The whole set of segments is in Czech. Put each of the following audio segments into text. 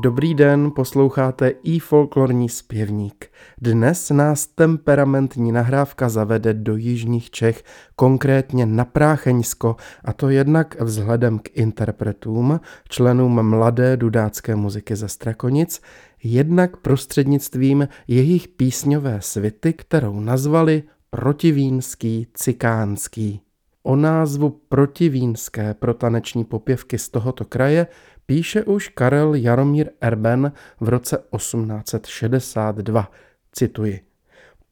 Dobrý den, posloucháte i folklorní zpěvník. Dnes nás temperamentní nahrávka zavede do jižních Čech, konkrétně na Prácheňsko, a to jednak vzhledem k interpretům, členům mladé dudácké muziky ze Strakonic, jednak prostřednictvím jejich písňové svity, kterou nazvali Protivínský cikánský. O názvu protivínské pro taneční popěvky z tohoto kraje píše už Karel Jaromír Erben v roce 1862. Cituji.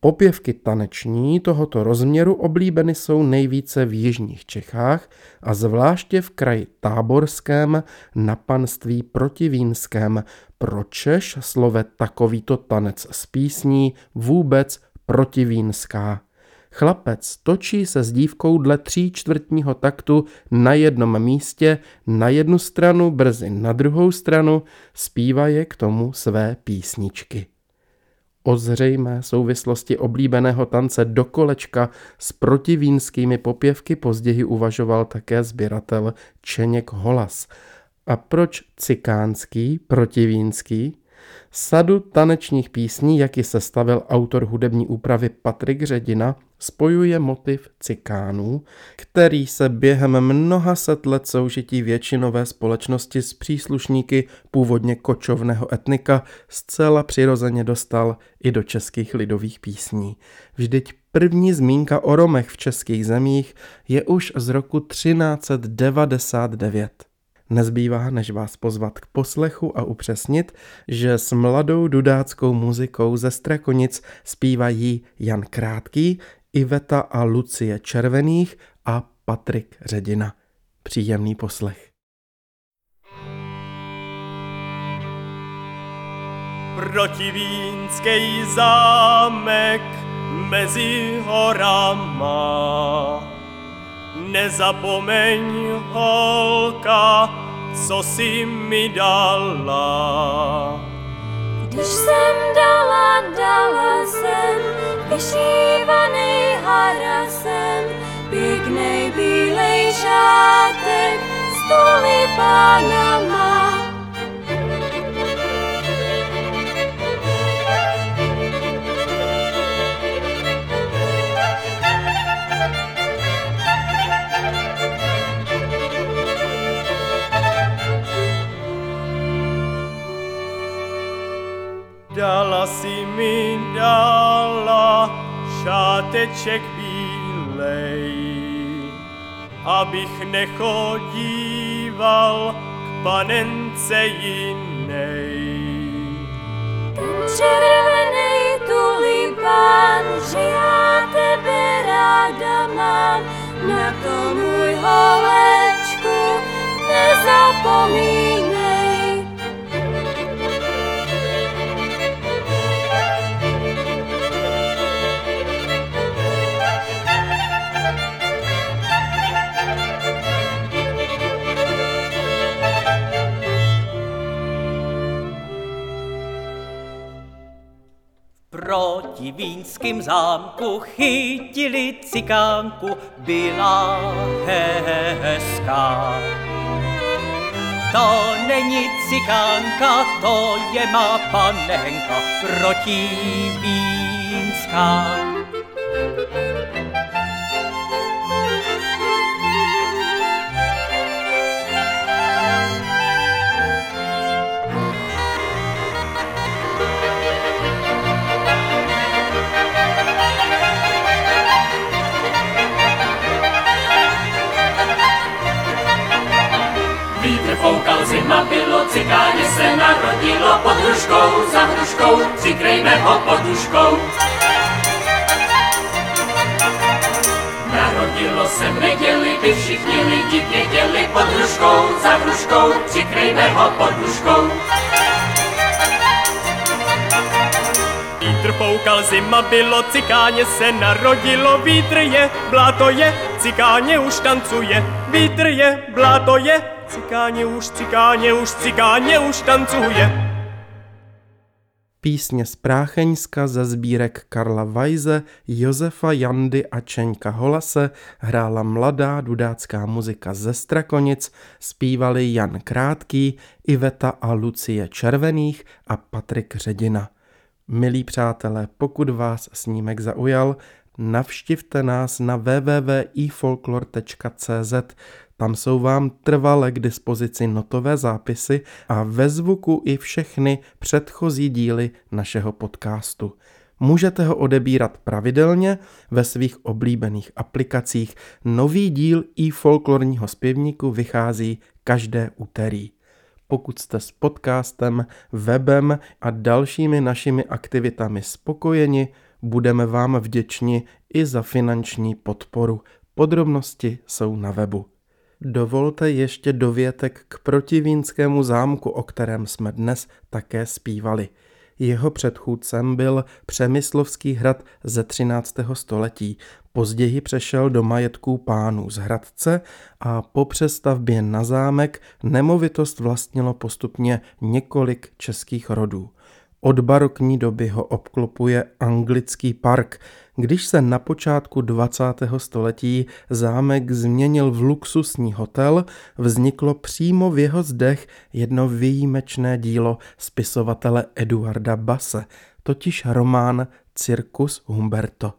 Popěvky taneční tohoto rozměru oblíbeny jsou nejvíce v jižních Čechách a zvláště v kraji táborském na panství protivínském, pročež slove takovýto tanec z písní vůbec protivínská. Chlapec točí se s dívkou dle tří čtvrtního taktu na jednom místě, na jednu stranu, brzy na druhou stranu, zpívá je k tomu své písničky. O zřejmé souvislosti oblíbeného tance do kolečka s protivínskými popěvky později uvažoval také sběratel Čeněk Holas. A proč cikánský, protivínský? Sadu tanečních písní, jak ji sestavil autor hudební úpravy Patrik Ředina, spojuje motiv cikánů, který se během mnoha set let soužití většinové společnosti s příslušníky původně kočovného etnika zcela přirozeně dostal i do českých lidových písní. Vždyť první zmínka o Romech v českých zemích je už z roku 1399. Nezbývá, než vás pozvat k poslechu a upřesnit, že s mladou dudáckou muzikou ze Strakonic zpívají Jan Krátký, Iveta a Lucie Červených a Patrik Ředina. Příjemný poslech. Protivínský zámek mezi horama Nezapomeň, holka, co si mi dala. Když jsem dala, dala jsem vyšívaný harasem, pěknej bílej šátek s tulipánama. Šáteček bílej, abych nechodíval k panence jinej. Ten červený Proti vínským zámku chytili cikánku, byla hezká. To není cikánka, to je má panenka protivínská. foukal cikáně se narodilo pod hruškou, za hruškou, přikrejme ho poduškou. Narodilo se v neděli, by všichni lidi věděli pod hruškou, za hruškou, přikrejme ho poduškou. Vítr foukal, zima bylo, cikáně se narodilo, vítr je, bláto je, cikáně už tancuje, vítr je, bláto je, cikáně už, cikáně už, cikáně už tancuje. Písně z Prácheňska ze sbírek Karla Vajze, Josefa Jandy a Čeňka Holase hrála mladá dudácká muzika ze Strakonic, zpívali Jan Krátký, Iveta a Lucie Červených a Patrik Ředina. Milí přátelé, pokud vás snímek zaujal, navštivte nás na www.ifolklor.cz, tam jsou vám trvale k dispozici notové zápisy a ve zvuku i všechny předchozí díly našeho podcastu. Můžete ho odebírat pravidelně ve svých oblíbených aplikacích. Nový díl i folklorního zpěvníku vychází každé úterý. Pokud jste s podcastem, webem a dalšími našimi aktivitami spokojeni, budeme vám vděční i za finanční podporu. Podrobnosti jsou na webu. Dovolte ještě dovětek k protivínskému zámku, o kterém jsme dnes také zpívali. Jeho předchůdcem byl Přemyslovský hrad ze 13. století. Později přešel do majetků pánů z Hradce a po přestavbě na zámek nemovitost vlastnilo postupně několik českých rodů. Od barokní doby ho obklopuje anglický park. Když se na počátku 20. století zámek změnil v luxusní hotel, vzniklo přímo v jeho zdech jedno výjimečné dílo spisovatele Eduarda Base, totiž román Circus Humberto.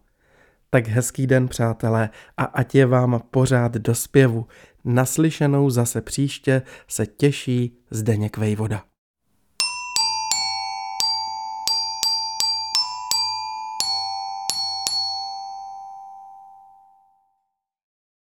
Tak hezký den, přátelé, a ať je vám pořád do zpěvu. Naslyšenou zase příště se těší Zdeněk Vejvoda.